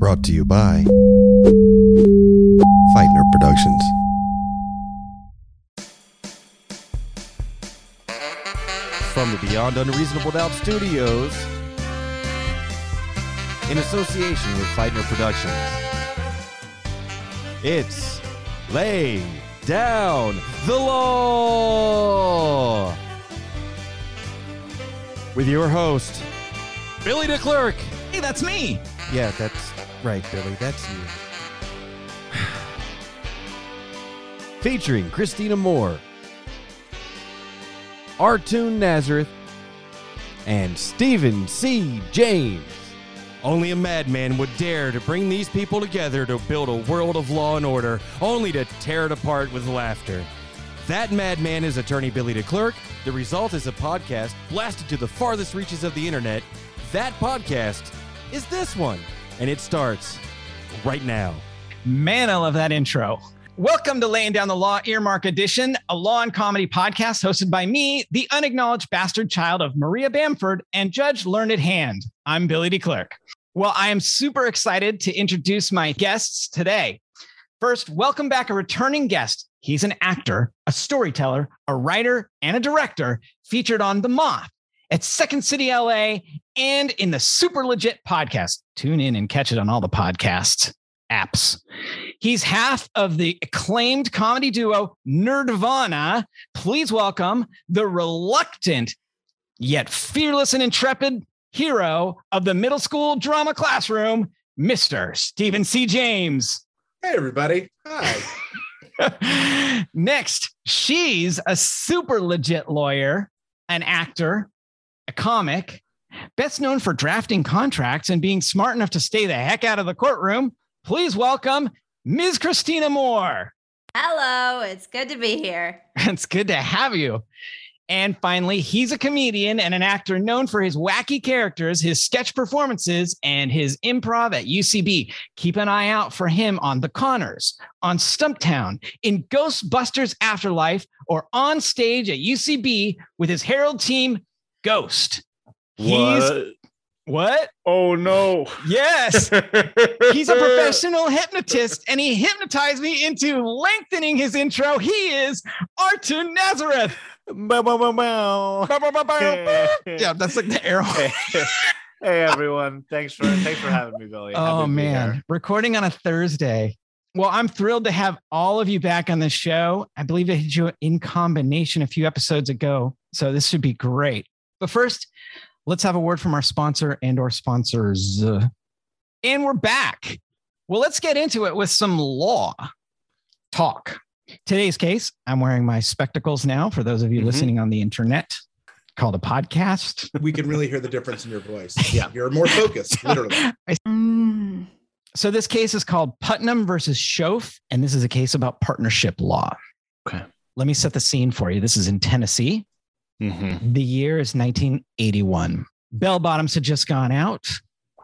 Brought to you by Feitner Productions. From the Beyond Unreasonable Doubt Studios, in association with Feitner Productions, it's Laying Down the Law! With your host, Billy DeClerc. Hey, that's me. Yeah, that's right, Billy. That's you. Featuring Christina Moore, Artoon Nazareth, and Stephen C. James. Only a madman would dare to bring these people together to build a world of law and order, only to tear it apart with laughter. That madman is attorney Billy DeClerc. The result is a podcast blasted to the farthest reaches of the internet. That podcast is this one, and it starts right now. Man, I love that intro. Welcome to Laying Down the Law Earmark Edition, a law and comedy podcast hosted by me, the unacknowledged bastard child of Maria Bamford and Judge Learned Hand. I'm Billy DeClerc. Well, I am super excited to introduce my guests today. First, welcome back a returning guest. He's an actor, a storyteller, a writer, and a director featured on The Moth at Second City LA and in the Super Legit podcast. Tune in and catch it on all the podcast apps. He's half of the acclaimed comedy duo Nerdvana. Please welcome the reluctant yet fearless and intrepid hero of the middle school drama classroom, Mr. Stephen C. James. Hey, everybody. Hi. Next, she's a super legit lawyer, an actor, a comic, best known for drafting contracts and being smart enough to stay the heck out of the courtroom. Please welcome Ms. Christina Moore. Hello, it's good to be here. It's good to have you. And finally, he's a comedian and an actor known for his wacky characters, his sketch performances, and his improv at UCB. Keep an eye out for him on The Connors, on Stumptown, in Ghostbusters Afterlife, or on stage at UCB with his Herald team, Ghost. He's what? Oh no. Yes. He's a professional hypnotist and he hypnotized me into lengthening his intro. He is Artun Nazareth. Bow, bow, bow, bow. Bow, bow, bow, bow. yeah, that's like the arrow. hey everyone. Thanks for thanks for having me, Billy. Oh man, recording on a Thursday. Well, I'm thrilled to have all of you back on the show. I believe I had you in combination a few episodes ago, so this should be great. But first, let's have a word from our sponsor and or sponsors. And we're back. Well, let's get into it with some law talk. Today's case, I'm wearing my spectacles now for those of you Mhm. listening on the internet, called a podcast. we can really hear the difference in your voice. Yeah. You're more focused, literally. So this case is called Putnam versus Shoaf, and this is a case about partnership law. Okay. Let me set the scene for you. This is in Tennessee. Mhm. The year is 1981. Bell bottoms had just gone out.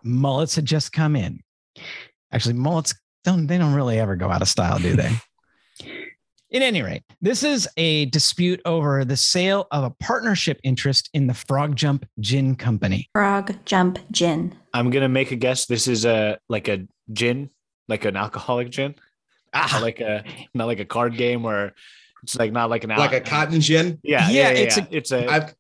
Mullets had just come in. Actually, mullets don't they don't really ever go out of style, do they? In any rate, this is a dispute over the sale of a partnership interest in the Frog Jump Gin Company. Frog jump gin. I'm gonna make a guess. This is a like a gin, like an alcoholic gin. Ah, Not like a not like a card game where it's like not like an Like a cotton gin. Yeah, Yeah, yeah, yeah, it's it's a- a it's a I've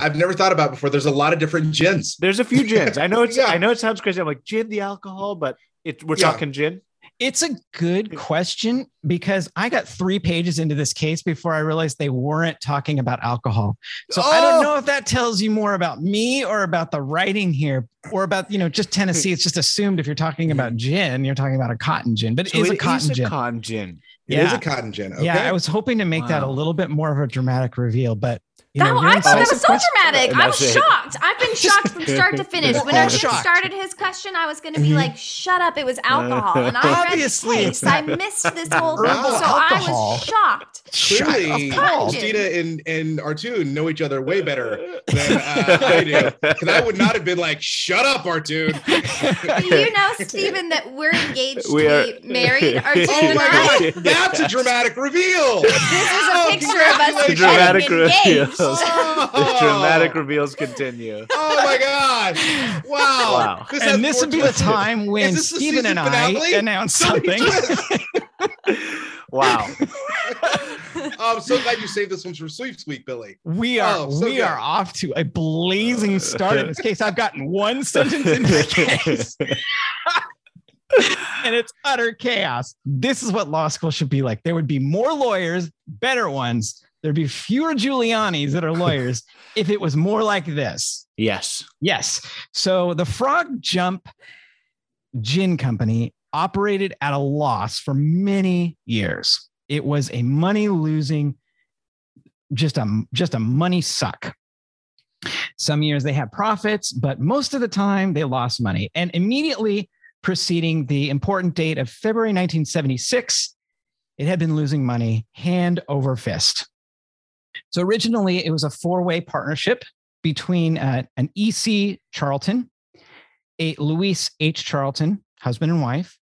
I've never thought about before. There's a lot of different gins. there's a few gins. I know it's Yeah. I know it sounds crazy. I'm like gin the alcohol, but it we're Yeah. talking gin. It's a good question because I got three pages into this case before I realized they weren't talking about alcohol. So I Oh! don't know if that tells you more about me or about the writing here or about, you know, just Tennessee. It's just assumed if you're talking about gin, you're talking about a cotton gin, but it So is a it cotton gin. cotton gin. It is Yeah. a cotton gin. Okay. Yeah, I was hoping to make that a little bit more of a dramatic reveal, but you That, know, you're I thought that was so question- dramatic. I was it. shocked. I've been shocked from start to finish. When all Arjun shocked. started his question, I was going to be Mhm. like, "Shut up! It was alcohol." And I Obviously, read the case. I missed this whole thing, herbal so alcohol. I was shocked. Clearly, Shut up. Christina and, and Artoon know each other way better than uh, I do. Because I would not have been like, shut up, Artoon. Do you know, Stephen, that we're engaged We to are- be married? Arjun Oh and my I. God. That's a dramatic reveal. This is a Oh, picture of us congratulations. getting Dramatic engaged. Reveal. the dramatic oh. reveals continue. Oh my god! Wow. Wow. This and this would be the twists in it. time when this Stephen and season I finale? announce So something. Wow. Oh, I'm so glad you saved this one for Sweeps Week, Billy. We are Oh, so we good. are off to a blazing uh. start in this case. I've gotten one sentence in this case, and it's utter chaos. This is what law school should be like. There would be more lawyers, better ones. There'd be fewer Giulianis that are lawyers if it was more like this. yes. Yes. So the Frog Jump Gin Company operated at a loss for many years. It was a money losing, just a just a money suck. Some years they had profits, but most of the time they lost money. And immediately preceding the important date of February 1976, it had been losing money hand over fist. So originally it was a four-way partnership between uh, an EC Charlton, a Louise H. Charlton, husband and wife,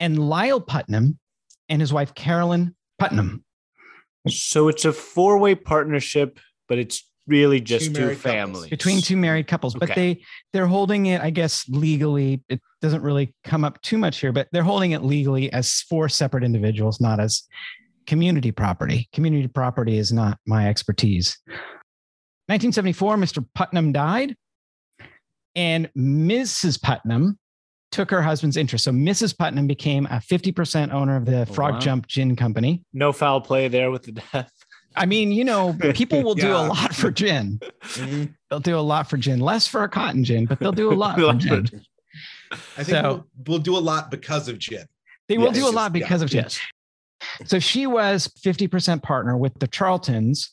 and Lyle Putnam and his wife Carolyn Putnam. So it's a four-way partnership, but it's really just Two two, married couples. families. between two married couples, but they they're holding it, I guess, legally. It doesn't really come up too much here, but they're holding it legally as four separate individuals, not as community property. Community property is not my expertise. 1974, Mr. Putnam died, and Mrs. Putnam took her husband's interest. So Mrs. Putnam became a 50% owner of the Oh, Frog wow. Jump Gin Company. No foul play there with the death. I mean, you know, people will do a lot for gin. Mhm. They'll do a lot for gin, less for a cotton gin, but they'll do a lot for gin. I think So- we'll, we'll do a lot because of gin. They will Yes. do a lot Yeah. because of gin. Yes. So she was 50% partner with the Charltons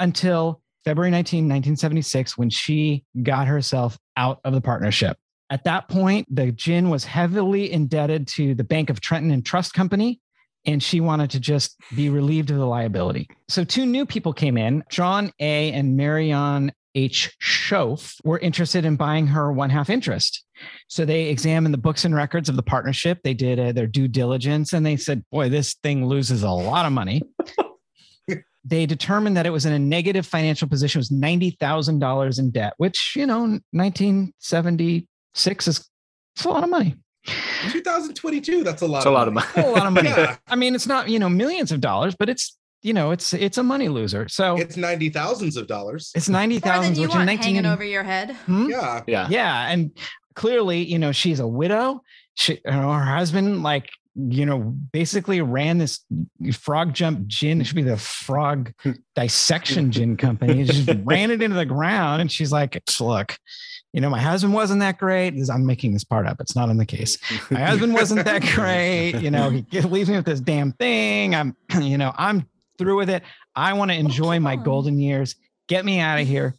until February 19, 1976, when she got herself out of the partnership. At that point, the gin was heavily indebted to the Bank of Trenton and Trust Company, and she wanted to just be relieved of the liability. So two new people came in, John A. and Marion H. Shoaf were interested in buying her one half interest. So they examined the books and records of the partnership. They did uh, their due diligence and they said, boy, this thing loses a lot of money. they determined that it was in a negative financial position, it was $90,000 in debt, which, you know, 1976 is it's a lot of money. 2022, that's a lot. It's a lot of money. A lot of money. Yeah, I mean, it's not, you know, millions of dollars, but it's, you know, it's it's a money loser. So it's ninety thousands of dollars. it's More 90,000, which in want 19 hanging over your head. Hmm? Yeah, Yeah. yeah and clearly you know she's a widow she you know, her husband like you know basically ran this frog jump gin it should be the frog dissection gin company He just ran it into the ground and she's like look you know my husband wasn't that great This- i'm making this part up it's not in the case my husband wasn't that great you know he leaves me with this damn thing i'm you know i'm through with it i want to oh, enjoy my golden years get me out of here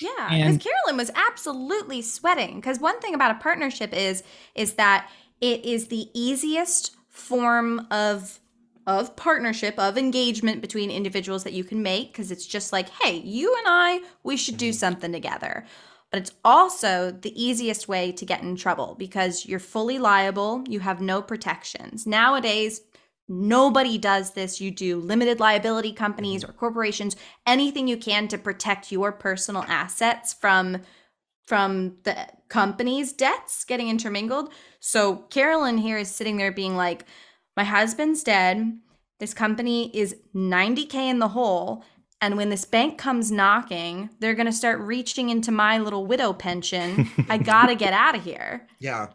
Yeah, because Carolyn was absolutely sweating. Because one thing about a partnership is is that it is the easiest form of of partnership of engagement between individuals that you can make because it's just like, hey, you and I, we should do something together. But it's also the easiest way to get in trouble because you're fully liable, you have no protections. Nowadays, nobody does this. You do limited liability companies mm-hmm. or corporations, anything you can to protect your personal assets from from the company's debts getting intermingled. So Carolyn here is sitting there being like, my husband's dead. This company is 90k in the hole. And when this bank comes knocking, they're going to start reaching into my little widow pension. I got to get out of here. yeah.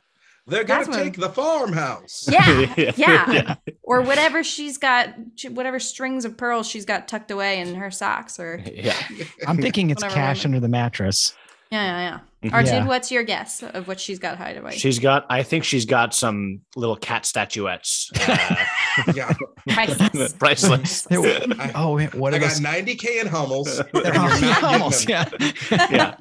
They're gonna That's what- take the farmhouse. Yeah. Yeah. Yeah. Or whatever she's got, whatever strings of pearls she's got tucked away in her socks or Yeah. i'm thinking it's cash under the mattress Yeah, yeah, yeah. Mhm. Arjun, Yeah. what's your guess of what she's got hide away? She's got, I think she's got some little cat statuettes. Uh, Yeah. Priceless. priceless. I- oh wait, what I are got those 90k in Hummels. and They're you're not getting Hummels, yeah. Yeah.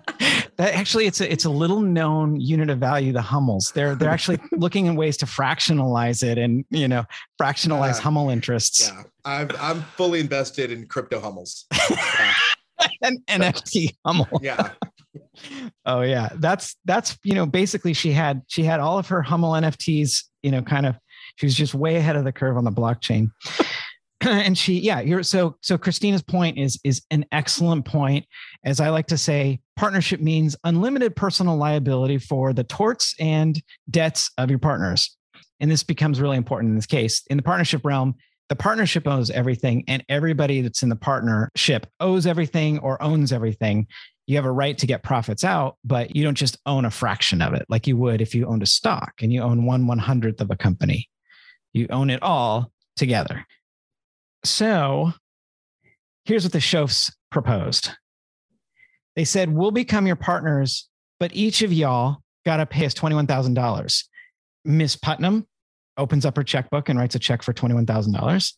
That actually, it's a it's a little known unit of value. The Hummels. They're they're actually looking in ways to fractionalize it and you know fractionalize Uh, Hummel interests Yeah, I'm I'm fully invested in crypto Hummels. Yeah, and NFT Hummel. yeah. Oh yeah, that's that's you know basically she had she had all of her Hummel NFTs. You know, kind of she was just way ahead of the curve on the blockchain. and she yeah you're so so christina's point is is an excellent point as i like to say partnership means unlimited personal liability for the torts and debts of your partners and this becomes really important in this case in the partnership realm the partnership owns everything and everybody that's in the partnership owes everything or owns everything you have a right to get profits out but you don't just own a fraction of it like you would if you owned a stock and you own one one hundredth of a company you own it all together so here's what the Shoafs proposed. They said, We'll become your partners, but each of y'all got to pay us $21,000. Miss Putnam opens up her checkbook and writes a check for $21,000.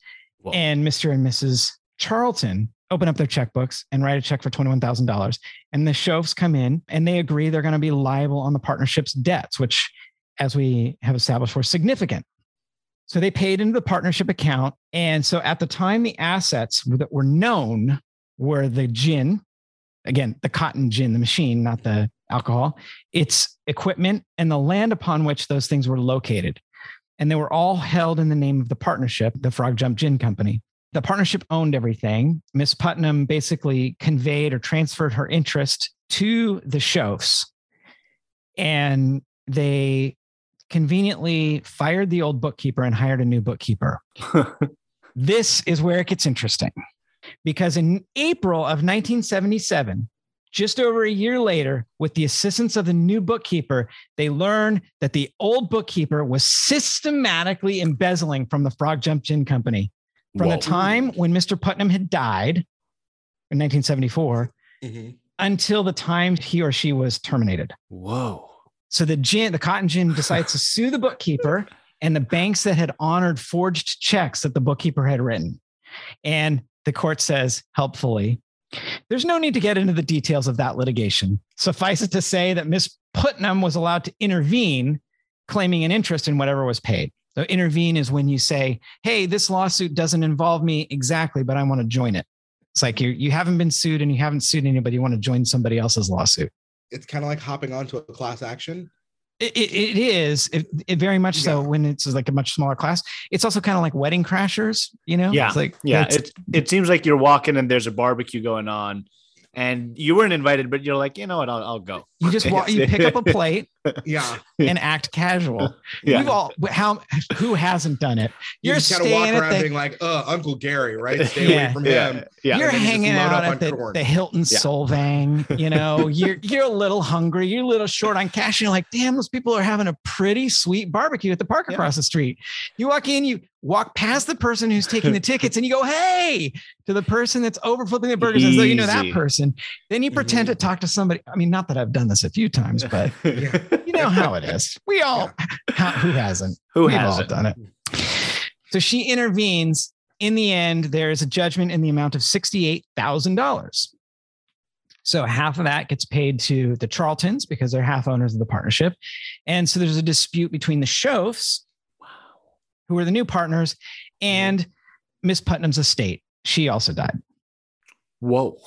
And Mr. and Mrs. Charlton open up their checkbooks and write a check for $21,000. And the Shoafs come in and they agree they're going to be liable on the partnership's debts, which, as we have established, were significant. So they paid into the partnership account. And so at the time, the assets that were known were the gin, again, the cotton gin, the machine, not the alcohol, its equipment, and the land upon which those things were located. And they were all held in the name of the partnership, the Frog Jump Gin Company. The partnership owned everything. Miss Putnam basically conveyed or transferred her interest to the Shoafs. And they conveniently fired the old bookkeeper and hired a new bookkeeper. this is where it gets interesting because in April of 1977, just over a year later, with the assistance of the new bookkeeper, they learn that the old bookkeeper was systematically embezzling from the Frog Jump Gin Company. From Whoa. the time when Mr. Putnam had died in 1974 Mhm. until the time he or she was terminated. Whoa. So the gin, the cotton gin decides to sue the bookkeeper and the banks that had honored forged checks that the bookkeeper had written. And the court says helpfully, there's no need to get into the details of that litigation. Suffice it to say that Miss Putnam was allowed to intervene, claiming an interest in whatever was paid. So intervene is when you say, "Hey, this lawsuit doesn't involve me exactly, but I want to join it." It's like you you haven't been sued and you haven't sued anybody. You want to join somebody else's lawsuit. It's kind of like hopping onto a class action. It, it, it is it, it very much so when it's like a much smaller class. It's also kind of like wedding crashers, you know? Yeah, It's like Yeah, it's- it it seems like you're walking and there's a barbecue going on, and you weren't invited, but you're like, you know what, I'll, I'll go. You just walk, you pick up a plate Yeah. and act casual. Yeah, We've all how who hasn't done it? You You're just of walk around the- being like, uh, Uncle Gary, right? Stay Yeah. away from yeah, him. yeah. you're then you hanging out at the, on the Hilton Yeah. Solvang, you know, you're you're a little hungry, you're a little short on cash. You're like, damn, those people are having a pretty sweet barbecue at the park across the street. You walk in, you walk past the person who's taking the tickets, and you go, hey, to the person that's over flipping the burgers as though you know that person. Then you pretend to talk to somebody. I mean, not that I've done this a few times, but Yeah. you know how it is. We all how, who hasn't? Who We've has all it? done it. So she intervenes. In the end, there is a judgment in the amount of $68,000. So half of that gets paid to the Charltons because they're half owners of the partnership. And so there's a dispute between the Shoafs, who are the new partners, and Miss Putnam's estate. She also died. Whoa.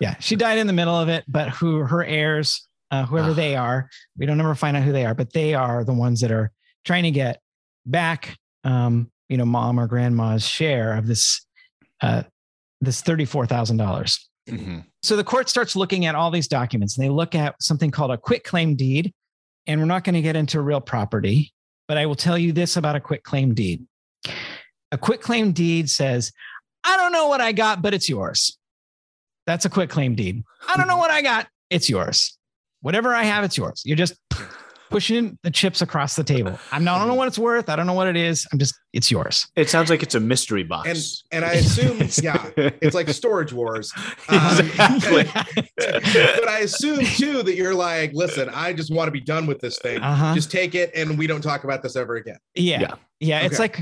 Yeah, she died in the middle of it, but who her heirs, uh, whoever they are, we don't ever find out who they are, but they are the ones that are trying to get back, um, you know, mom or grandma's share of this, uh, this thirty-four thousand dollars. Mhm. So the court starts looking at all these documents, and they look at something called a quit claim deed, and we're not going to get into real property, but I will tell you this about a quit claim deed. A quit claim deed says, "I don't know what I got, but it's yours." That's a quit claim deed. I don't know what I got. It's yours. Whatever I have, it's yours. You're just pushing the chips across the table. I'm not, I don't know what it's worth. I don't know what it is. I'm just, it's yours. It sounds like it's a mystery box. And and I assume, yeah, it's like storage wars. Um, exactly. but I assume too that you're like, listen, I just want to be done with this thing. Uh-huh. Just take it, and we don't talk about this ever again. Yeah. Yeah. Yeah. It's like,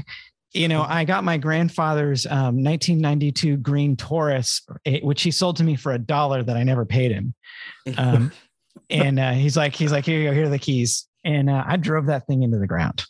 you know, I got my grandfather's um, 1992 green Taurus, eh, which he sold to me for a dollar that I never paid him. Um, and uh, he's like, he's like, here you go, here are the keys. And uh, I drove that thing into the ground.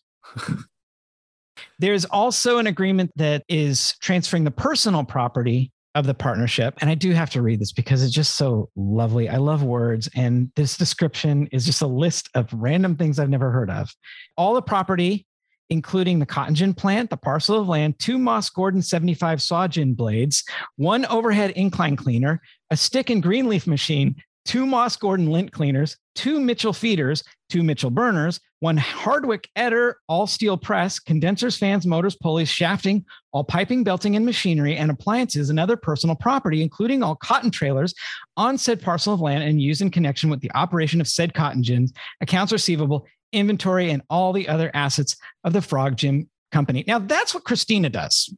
There's also an agreement that is transferring the personal property of the partnership. And I do have to read this because it's just so lovely. I love words. And this description is just a list of random things I've never heard of. All the property including the cotton gin plant, the parcel of land, two Moss Gordon 75 saw gin blades, one overhead incline cleaner, a stick and green leaf machine, two Moss Gordon lint cleaners, two Mitchell feeders, two Mitchell burners, one Hardwicke-Etter all steel press, condensers, fans, motors, pulleys, shafting, all piping, belting, and machinery, and appliances and other personal property, including all cotton trailers on said parcel of land and used in connection with the operation of said cotton gins, accounts receivable, inventory, and all the other assets of the Frog Gym Company. Now, that's what Christina does.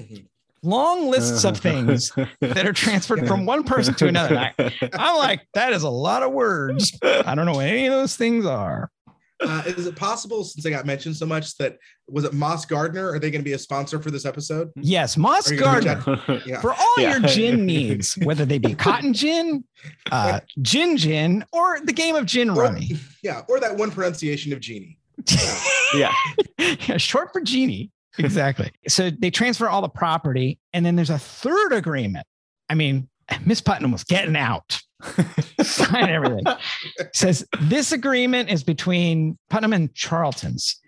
Mhm. Long lists of things that are transferred from one person to another. I, I'm like, that is a lot of words. I don't know what any of those things are. Uh, is it possible, since I got mentioned so much, that was it Moss Gardner? Are they going to be a sponsor for this episode? Yes, Moss Are you gonna reach Gardner. Yeah. For all Yeah. your gin needs, whether they be cotton gin, uh, gin gin, or the game of gin Or- rummy. Yeah, or that one pronunciation of genie. yeah. yeah, short for genie. Exactly. so they transfer all the property, and then there's a third agreement. I mean, Miss Putnam was getting out. Sign everything. Says this agreement is between Putnam and Charlton's.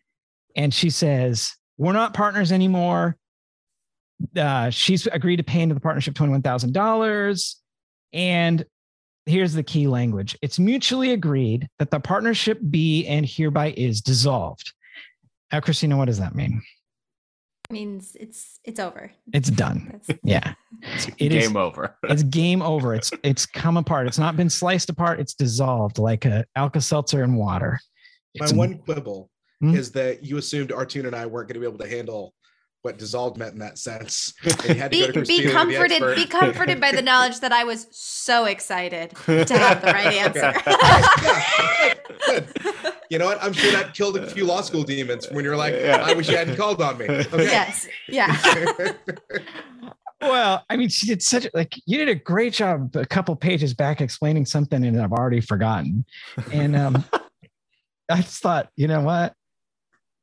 And she says, We're not partners anymore. Uh, she's agreed to pay into the partnership $21,000. And here's the key language it's mutually agreed that the partnership be and hereby is dissolved. Now, Christina, what does that mean? Means it's it's over. It's done. That's, Yeah. It Game is- over. It's game over. It's it's come apart. It's not been sliced apart. It's dissolved like a Alka Seltzer in water. My It's- one quibble Hmm? is that you assumed Artune and I weren't going to be able to handle what dissolved meant in that sense. Had to be, go to be comforted be comforted by the knowledge that I was so excited to have the right answer. Yeah. Good. You know what? I'm sure that killed a few law school demons when you're like, Yeah. I wish you hadn't called on me. Okay. yes. Yeah. Well, I mean, she did such like you did a great job a couple pages back explaining something and I've already forgotten. And um I just thought, you know what?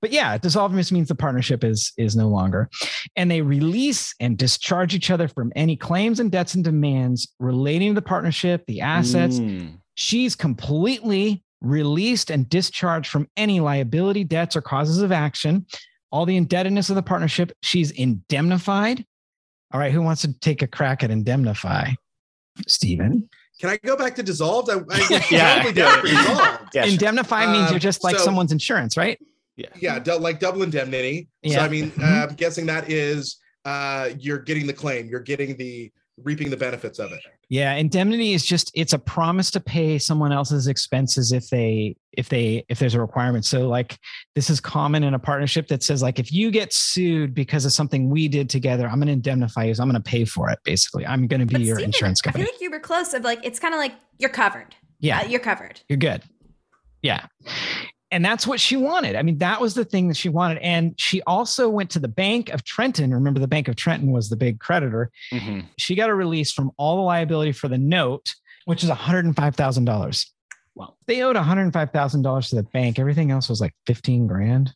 But yeah, dissolved just means the partnership is is no longer. And they release and discharge each other from any claims and debts and demands relating to the partnership, the assets, Mm. she's completely released and discharged from any liability, debts, or causes of action. All the indebtedness of the partnership, she's indemnified. All right, who wants to take a crack at indemnify? Stephen. Can I go back to dissolved? I, I Yeah. totally dissolved. Yeah, sure. indemnify means Um, you're just like so- someone's insurance, right? yeah. Yeah, like double indemnity. So Yeah. I mean, Mhm. uh, I'm guessing that is uh, you're getting the claim, you're getting the reaping the benefits of it. Yeah, indemnity is just it's a promise to pay someone else's expenses if they if they if there's a requirement. So like this is common in a partnership that says like if you get sued because of something we did together, I'm going to indemnify you. So I'm going to pay for it basically. I'm going to be But your Stephen, insurance company. I feel like you were close of like it's kind of like you're covered. Yeah. Uh, you're covered. You're good. Yeah. And that's what she wanted. I mean, that was the thing that she wanted. And she also went to the Bank of Trenton. Remember, the Bank of Trenton was the big creditor. Mhm. She got a release from all the liability for the note, which is $105,000. Wow. They owed $105,000 to the bank. Everything else was like 15 grand.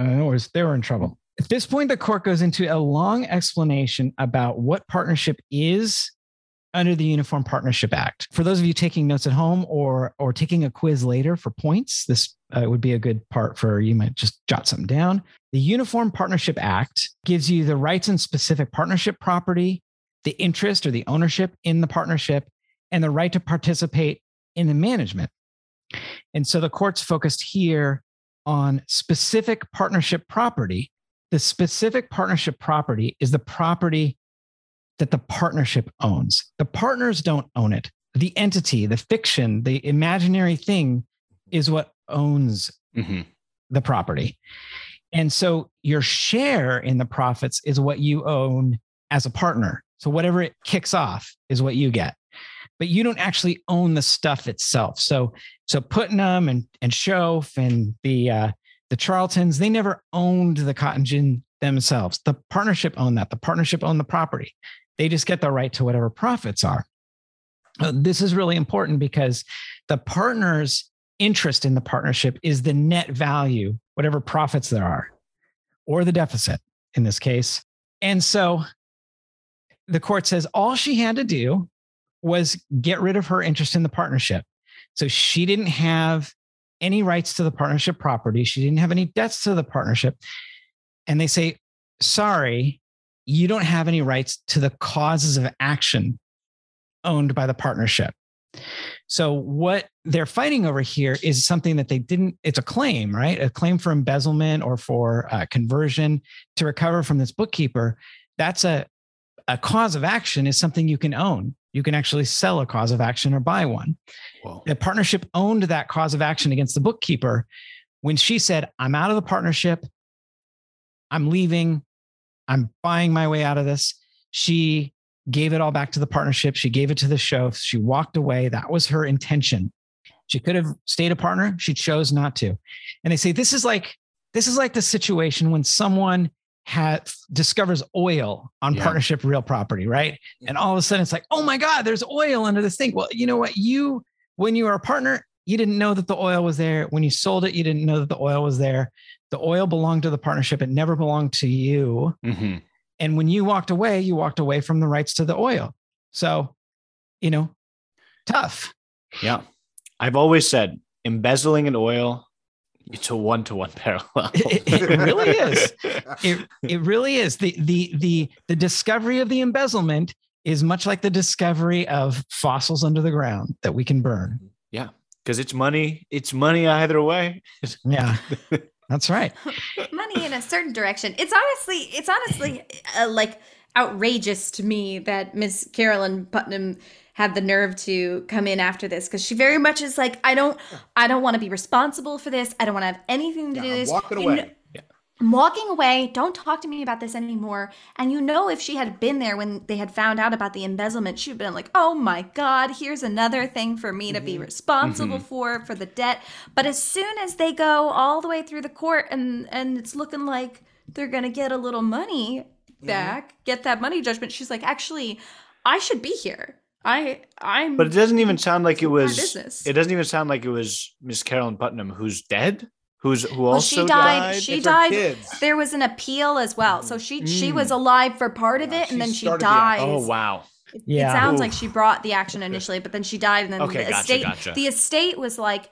Uh, it was, they were in trouble. At this point, the court goes into a long explanation about what partnership is under the Uniform Partnership Act. For those of you taking notes at home or or taking a quiz later for points, this uh, would be a good part for you might just jot something down. The Uniform Partnership Act gives you the rights and specific partnership property, the interest or the ownership in the partnership, and the right to participate in the management. And so the court's focused here on specific partnership property. The specific partnership property is the property that the partnership owns. The partners don't own it. The entity, the fiction, the imaginary thing is what owns Mhm. the property. And so your share in the profits is what you own as a partner. So whatever it kicks off is what you get. But you don't actually own the stuff itself. So so Putnam and and Shoaf and the uh the Charltons, they never owned the cotton gin themselves. The partnership owned that. The partnership owned the property. They just get the right to whatever profits are. This is really important because the partner's interest in the partnership is the net value, whatever profits there are, or the deficit in this case. And so the court says all she had to do was get rid of her interest in the partnership. So she didn't have any rights to the partnership property. She didn't have any debts to the partnership. And they say, sorry, you don't have any rights to the causes of action owned by the partnership. So what they're fighting over here is something that they didn't. It's a claim, right? A claim for embezzlement or for uh, conversion to recover from this bookkeeper. That's a a cause of action is something you can own. You can actually sell a cause of action or buy one. Whoa. The partnership owned that cause of action against the bookkeeper. When she said, "I'm out of the partnership. I'm leaving. I'm buying my way out of this," she gave it all back to the partnership. She gave it to the show. She walked away. That was her intention. She could have stayed a partner. She chose not to. And they say this is like this is like the situation when someone has discovers oil on Yeah. partnership real property, right? And all of a sudden it's like, oh my God, there's oil under this thing. Well, you know what? You when you were a partner, you didn't know that the oil was there. When you sold it, you didn't know that the oil was there. The oil belonged to the partnership. It never belonged to you. Mhm. And when you walked away, you walked away from the rights to the oil. So, you know, tough. Yeah. I've always said embezzling and oil, it's a one to one parallel. It, it- it really is. It, it really is. The, the, the, the discovery of the embezzlement is much like the discovery of fossils under the ground that we can burn. Yeah. Because it's money. It's money either way. Yeah, that's right. money in a certain direction. It's honestly, it's honestly uh, like outrageous to me that Miss Carolyn Putnam had the nerve to come in after this because she very much is like, I don't, I don't want to be responsible for this. I don't want to have anything to do Yeah, with this. walking You away. know- I'm walking away. Don't talk to me about this anymore. And you know, if she had been there when they had found out about the embezzlement, she'd been like, oh my God, here's another thing for me to be mm-hmm. responsible mm-hmm. for, for the debt. But as soon as they go all the way through the court and, and it's looking like they're going to get a little money mm-hmm. back, get that money judgment, she's like, actually, I should be here. I, I'm. But it doesn't even sound like it was. business. It doesn't even sound like it was Miss Carolyn Putnam who's dead. Who's who Well, also she died. died. She died. kids. There was an appeal as well. So she she Mm. was alive for part of Yeah, it, and then she started the Oh wow. It, Yeah. it sounds Oof. like she brought the action initially, but then she died, and then Okay, the gotcha, estate gotcha. the estate was like,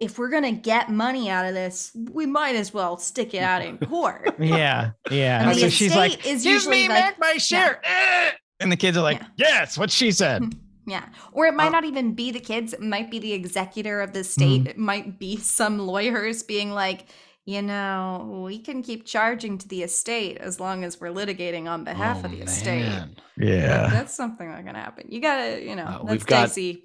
if we're gonna get money out of this, we might as well stick it out in court. Yeah, yeah. And so the she's estate like, is "Give usually me like- back my share," Eh. and the kids are like, Yeah. "Yes, what she said." Yeah. Or it might Uh, not even be the kids. It might be the executor of the state. Mm-hmm. It might be some lawyers being like, you know, we can keep charging to the estate as long as we're litigating on behalf Oh, of the estate. man. Yeah. That's something that can happen. You gotta, you know, Uh, that's we've got- dicey.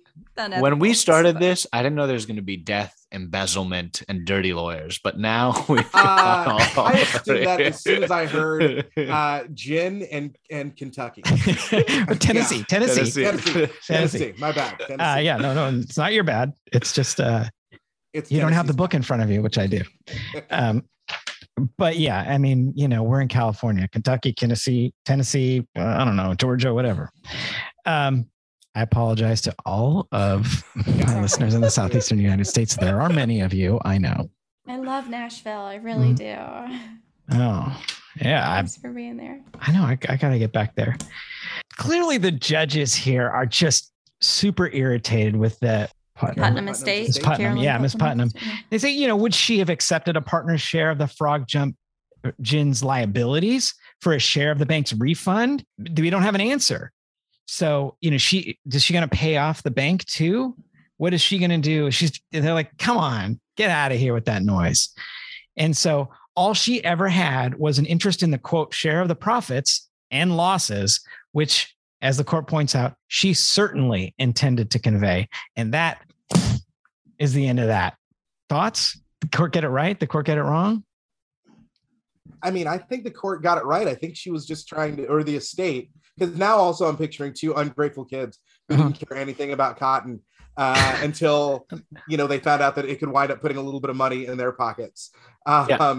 When we started but- this, I didn't know there was going to be death, embezzlement, and dirty lawyers. But now we. Uh, I assumed that as soon as I heard uh, gin and and Kentucky. Or Tennessee, Tennessee. Tennessee. Tennessee. Tennessee. Tennessee. My bad. Tennessee. Uh, yeah, no, no, it's not your bad. It's just uh, It's you don't have the book in front of you, which I do. Um, but yeah, I mean, you know, we're in California, Kentucky, Tennessee, Tennessee, uh, I don't know, Georgia, whatever. Um, I apologize to all of my listeners in the southeastern United States. There are many of you, I know. I love Nashville. I really Mhm. do. Oh, yeah, I, Thanks for being there. I know. I, I got to get back there. Clearly, the judges here are just super irritated with the Putnam Putnam Estate. Estate. Putnam, Carolyn yeah, Miss Putnam. Yeah. They say, you know, would she have accepted a partner's share of the frog jump uh, gin's liabilities for a share of the bank's refund? We don't have an answer. So, you know, she is she going to pay off the bank too? What is she going to do? She's they're like, come on, get out of here with that noise. And so all she ever had was an interest in the quote share of the profits and losses, which, as the court points out, she certainly intended to convey. And that is the end of that. Thoughts? The court get it right? The court get it wrong? I mean, I think the court got it right. I think she was just trying to, or the estate, because now also I'm picturing two ungrateful kids who Uh-huh. didn't care anything about cotton uh, until you know they found out that it could wind up putting a little bit of money in their pockets. Um, Yeah.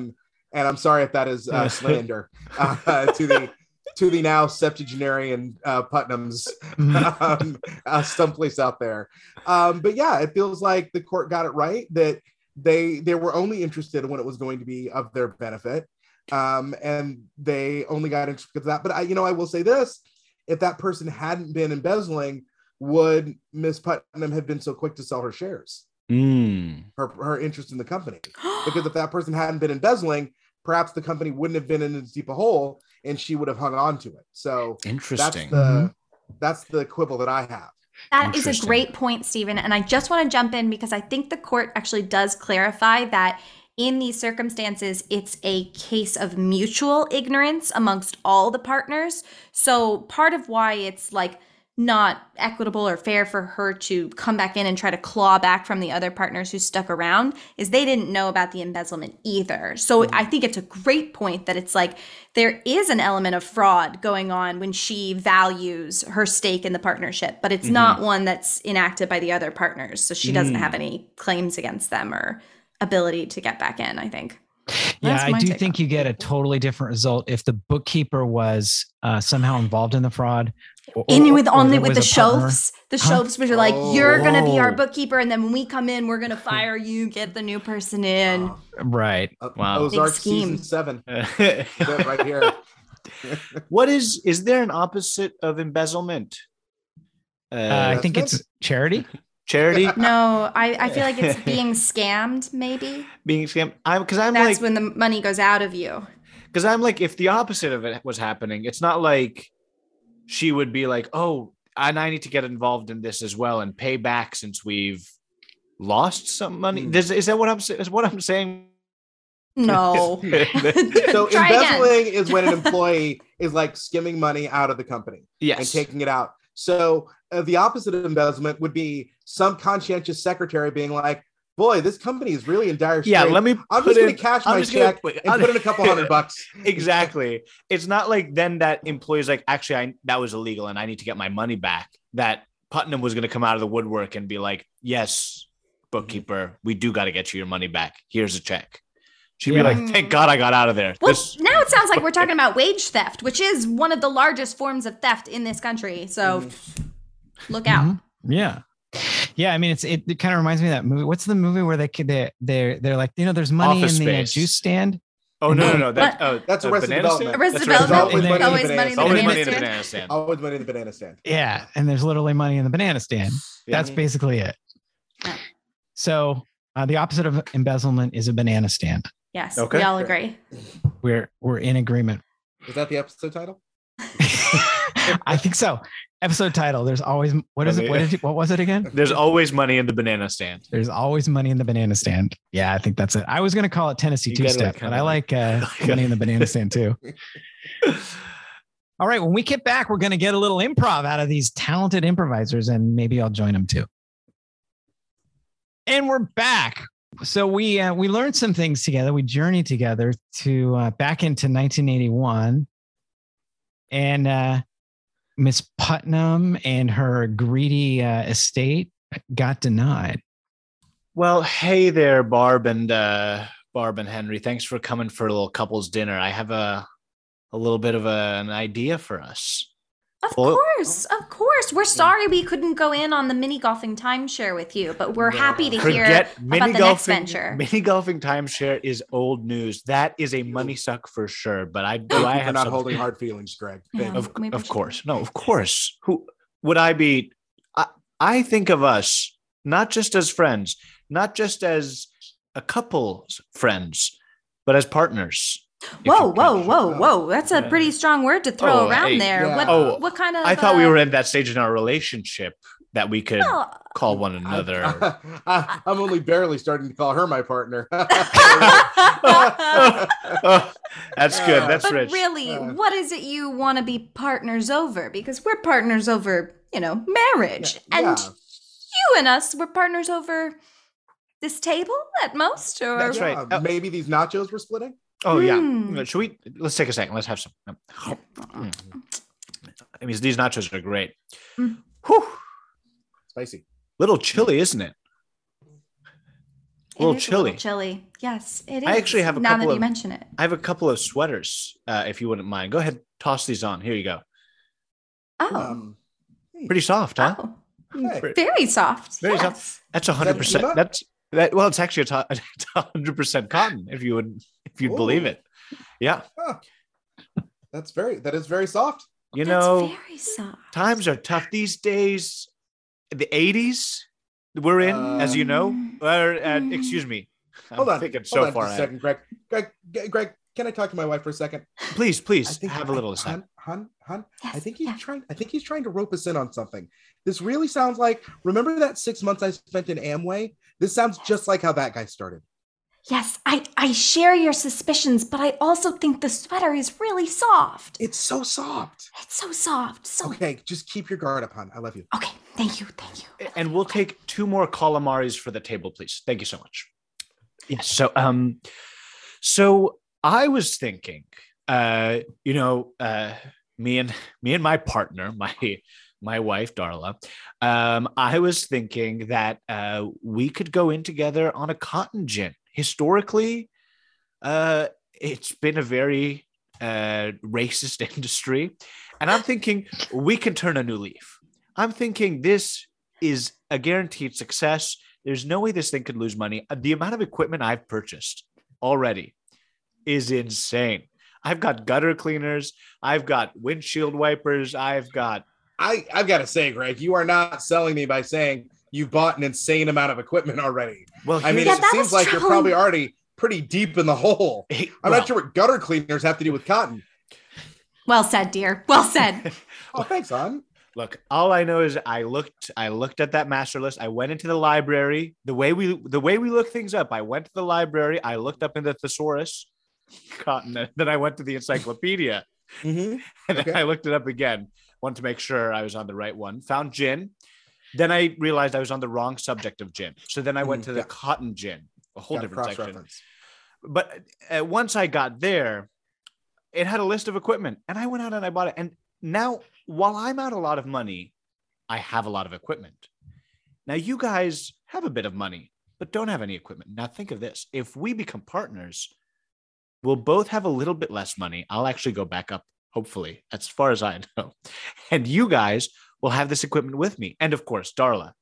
And I'm sorry if that is uh, slander uh, to the to the now septuagenarian uh, Putnams um, uh, someplace out there. Um, but yeah, it feels like the court got it right that they they were only interested when it was going to be of their benefit, um, and they only got interested because of that. But I, you know, I will say this: if that person hadn't been embezzling, would Miss Putnam have been so quick to sell her shares? Mm. her her interest in the company. Because if that person hadn't been embezzling, perhaps the company wouldn't have been in as deep a hole, and she would have hung on to it. So that's Interesting. the that's the quibble that I have. That is a great point, Stephen. And I just want to jump in because I think the court actually does clarify that in these circumstances, it's a case of mutual ignorance amongst all the partners. So part of why it's like not equitable or fair for her to come back in and try to claw back from the other partners who stuck around is they didn't know about the embezzlement either. So mm-hmm. I think it's a great point that it's like there is an element of fraud going on when she values her stake in the partnership, but it's not mm-hmm. one that's enacted by the other partners. So she doesn't have mm. any claims against them or ability to get back in, I think. Yeah, I do think on you get a totally different result if the bookkeeper was uh, somehow involved in the fraud. or- in with only with the was a shelves, the Huh? shelves which are like, you're gonna be our Oh. bookkeeper, and then when we come in, we're gonna fire you, get the new person in. Right. Uh, Wow. Ozark Big scheme. season seven, right here. what is is there an opposite of embezzlement? Uh, Uh, I think it's charity. charity No, I, I feel like it's being scammed. Maybe being scammed. I'm because I'm that's like when the money goes out of you. because I'm like if the opposite of it was happening, it's not like she would be like, oh, and I need to get involved in this as well and pay back since we've lost some money. Hmm. Is, is that what I'm is what I'm saying? No. So Try again. embezzling is when an employee is like skimming money out of the company yes. and taking it out. So uh, the opposite of embezzlement would be some conscientious secretary being like, "Boy, this company is really in dire straits. yeah, let me. I'm just going to cash I'm my check wait, and put in a couple hundred bucks." exactly. It's not like then that employee's like, actually, I that was illegal and I need to get my money back. That Putnam was going to come out of the woodwork and be like, yes, bookkeeper, we do got to get you your money back. Here's a check. She'd Yeah. be like, thank God I got out of there. Well, This- now it sounds like we're talking about wage theft, which is one of the largest forms of theft in this country. So Mm-hmm. look out. Mhm. Yeah. Yeah, I mean, it's it, it kind of reminds me of that movie. What's the movie where they could they they're they're like you know there's money Office in the uh, Space. juice stand. oh, no, no, no. That, What? oh, That's uh, Arrested banana Development. stand? Arrested That's Development. Development. Always Always money money in in the the Always banana money in the stand. banana stand. Always money in the banana stand. Yeah, and there's literally money in the banana stand. Yeah. That's basically it. So uh, the opposite of embezzlement is a banana stand. Yes, Okay. we all agree. We're we're in agreement. Is that the episode title? I think so. Episode title. There's always what is it? What, did you, what was it again? There's always money in the banana stand. There's always money in the banana stand. Yeah, I think that's it. I was going to call it Tennessee You two step, like, but I like uh, like- money in the banana stand too. All right, when we get back, we're going to get a little improv out of these talented improvisers, and maybe I'll join them too. And we're back. So we uh, we learned some things together. We journeyed together to uh, back into 1981, and uh, Miss Putnam and her greedy uh, estate got denied. Well, hey there, Barb and uh, Barb and Henry. Thanks for coming for a little couples dinner. I have a a little bit of a, an idea for us. Of Well- course, oh. of course. We're sorry we couldn't go in on the mini golfing timeshare with you, but we're No. happy to hear Forget about mini the next golfing. venture. Mini golfing timeshare is old news. That is a money suck for sure. But I do I have not some- holding hard feelings, Greg. Yeah. you. Of, Maybe of should- course. No, of course. Who would I be? I, I think of us not just as friends, not just as a couple's friends, but as partners. If Whoa, whoa, can. whoa, whoa! That's a Yeah. pretty strong word to throw Oh, around hey, there. yeah. What, Oh, what kind of? I thought we uh, were at that stage in our relationship that we could well, call one another. I, am only barely starting to call her my partner. That's good. Uh, That's but rich. really, Uh. what is it you want to be partners over? Because we're partners over, you know, marriage, and Yeah. you and us were partners over this table at most, or That's right. Yeah, Oh. Maybe these nachos were splitting. Oh yeah. Hmm. Should we? Let's take a second. Let's have some. Mm. I mean, these nachos are great. Mm. Whew. Spicy. Little chilly, isn't it? It little is chilly. chilly. Yes, it is. I actually have a now couple that you of- mention it. I have a couple of sweaters, uh, if you wouldn't mind. Go ahead, toss these on. Here you go. Oh, Um, Pretty soft, huh? oh, hey, very soft. Very yes. soft. That's hundred percent. Puma? That's that. Well, it's actually a hundred percent cotton. If you would, if you'd believe it. Yeah. huh. That's very. That is very soft. You That's know, very soft. times are tough these days. The eighties, We're in, as you know. Um, Or, uh, excuse me. I'm Hold on. thinking Hold so on far just a second, Greg. Greg, Greg, can I talk to my wife for a second? Please, please have a little I, aside. hun, hun, hun, I think he's yeah. trying. I think he's trying to rope us in on something. This really sounds like. Remember that six months I spent in Amway? This sounds just like how that guy started. Yes, I, I share your suspicions, but I also think the sweater is really soft. It's so soft. It's so soft. So Okay, just keep your guard up, hon. I love you. okay. Thank you. Thank you. And we'll take two more calamaris for the table, please. Thank you so much. Yes. So, um, so I was thinking, uh, you know, uh, me and me and my partner, my my wife Darla, um, I was thinking that uh, we could go in together on a cotton gin. Historically, uh, it's been a very uh, racist industry, and I'm thinking we can turn a new leaf. I'm thinking this is a guaranteed success. There's no way this thing could lose money. Uh, The amount of equipment I've purchased already is insane. I've got gutter cleaners, I've got windshield wipers, I've got I I've got to say, Greg, you are not selling me by saying you bought an insane amount of equipment already. well, I mean, Yeah, it seems was like you're probably already pretty deep in the hole. I'm well, not sure what gutter cleaners have to do with cotton. Well said, dear. Well said. Oh, thanks, hon. Look, all I know is I looked I looked at that master list. I went into the library. The way we the way we look things up, I went to the library, I looked up in the thesaurus cotton, then I went to the encyclopedia Mhm. and Okay. then I looked it up again. Wanted to make sure I was on the right one. Found gin. Then I realized I was on the wrong subject of gin. So then I went Mm, to the yeah. cotton gin, a whole Got different section. cross-reference. But uh, once I got there, it had a list of equipment, and I went out and I bought it. And now, while I'm out a lot of money, I have a lot of equipment. Now, you guys have a bit of money, but don't have any equipment. Now, think of this: if we become partners, we'll both have a little bit less money. I'll actually go back up, hopefully, as far as I know, and you guys will have this equipment with me, and of course, Darla.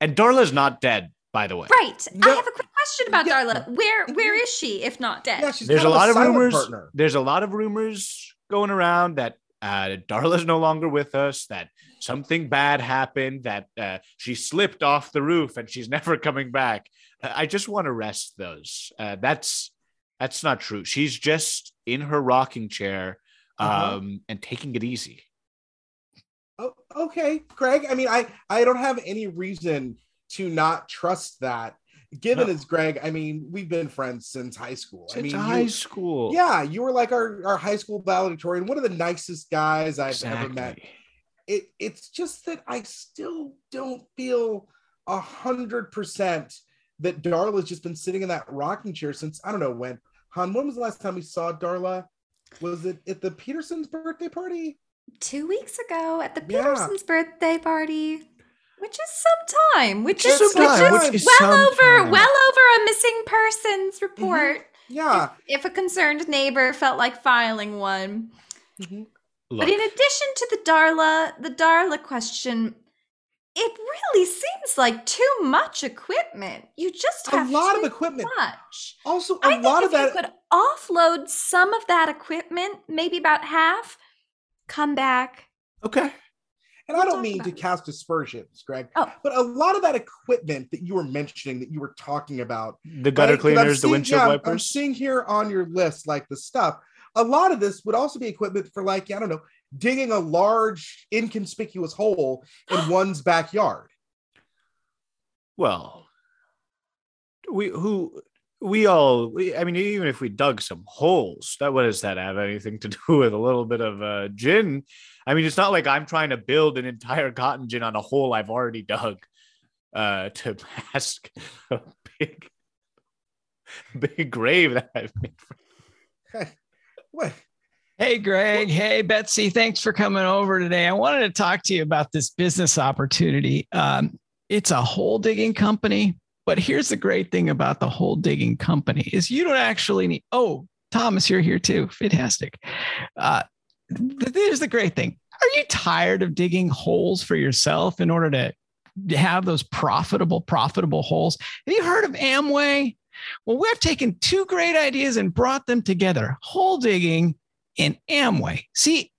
And Darla's not dead, by the way. Right. I have a quick question about Yeah. Darla. Where where is she if not dead? Yeah, she's there's a lot of rumors. Partner. There's a lot of rumors going around that uh, Darla's no longer with us. That something bad happened. That uh, she slipped off the roof and she's never coming back. Uh, I just want to rest those. Uh, that's that's not true. She's just in her rocking chair um, Uh-huh. and taking it easy. Oh, okay, Greg. I mean, I I don't have any reason to not trust that. Given No. as Greg, I mean, we've been friends since high school. I Since mean, you- high school. yeah, you were like our, our high school valedictorian, one of the nicest guys I've ever met. It it's just that I still don't feel a hundred percent that Darla's just been sitting in that rocking chair since I don't know when. Han, when was the last time we saw Darla? Was it at the Petersons' birthday party? Two weeks ago at the Yeah. Petersons' birthday party. Which is some time. Which Which is, is which time, is which is well some over time. well over a missing persons report. Yeah. If a concerned neighbor felt like filing one. Mhm. But in addition to the Darla, the Darla question, it really seems like too much equipment. You just have A lot too of equipment. much. Also, a I think lot if of that. you could offload some of that equipment, maybe about half, come back. okay. and I We'll don't mean to it. cast aspersions, Greg, Oh. but a lot of that equipment that you were mentioning, that you were talking about, The gutter right? 'Cause I'm cleaners, the windshield yeah, I'm- I'm seeing here on your list, like the stuff. A lot of this would also be equipment for, like, I don't know, digging a large, inconspicuous hole in one's backyard. Well, we who we all we, I mean, even if we dug some holes, that what does that have anything to do with a little bit of uh, gin? I mean, it's not like I'm trying to build an entire cotton gin on a hole I've already dug uh, to mask a big, big grave that I've made. What? Hey, Greg. Hey, Betsy. Thanks for coming over today. I wanted to talk to you about this business opportunity. Um, it's a hole digging company, but here's the great thing about the hole digging company is you don't actually need. Oh, Thomas, you're here too. Fantastic. Uh, here's the great thing. Are you tired of digging holes for yourself in order to have those profitable, profitable holes? Have you heard of Amway? Well, we've taken two great ideas and brought them together hole digging and Amway. See,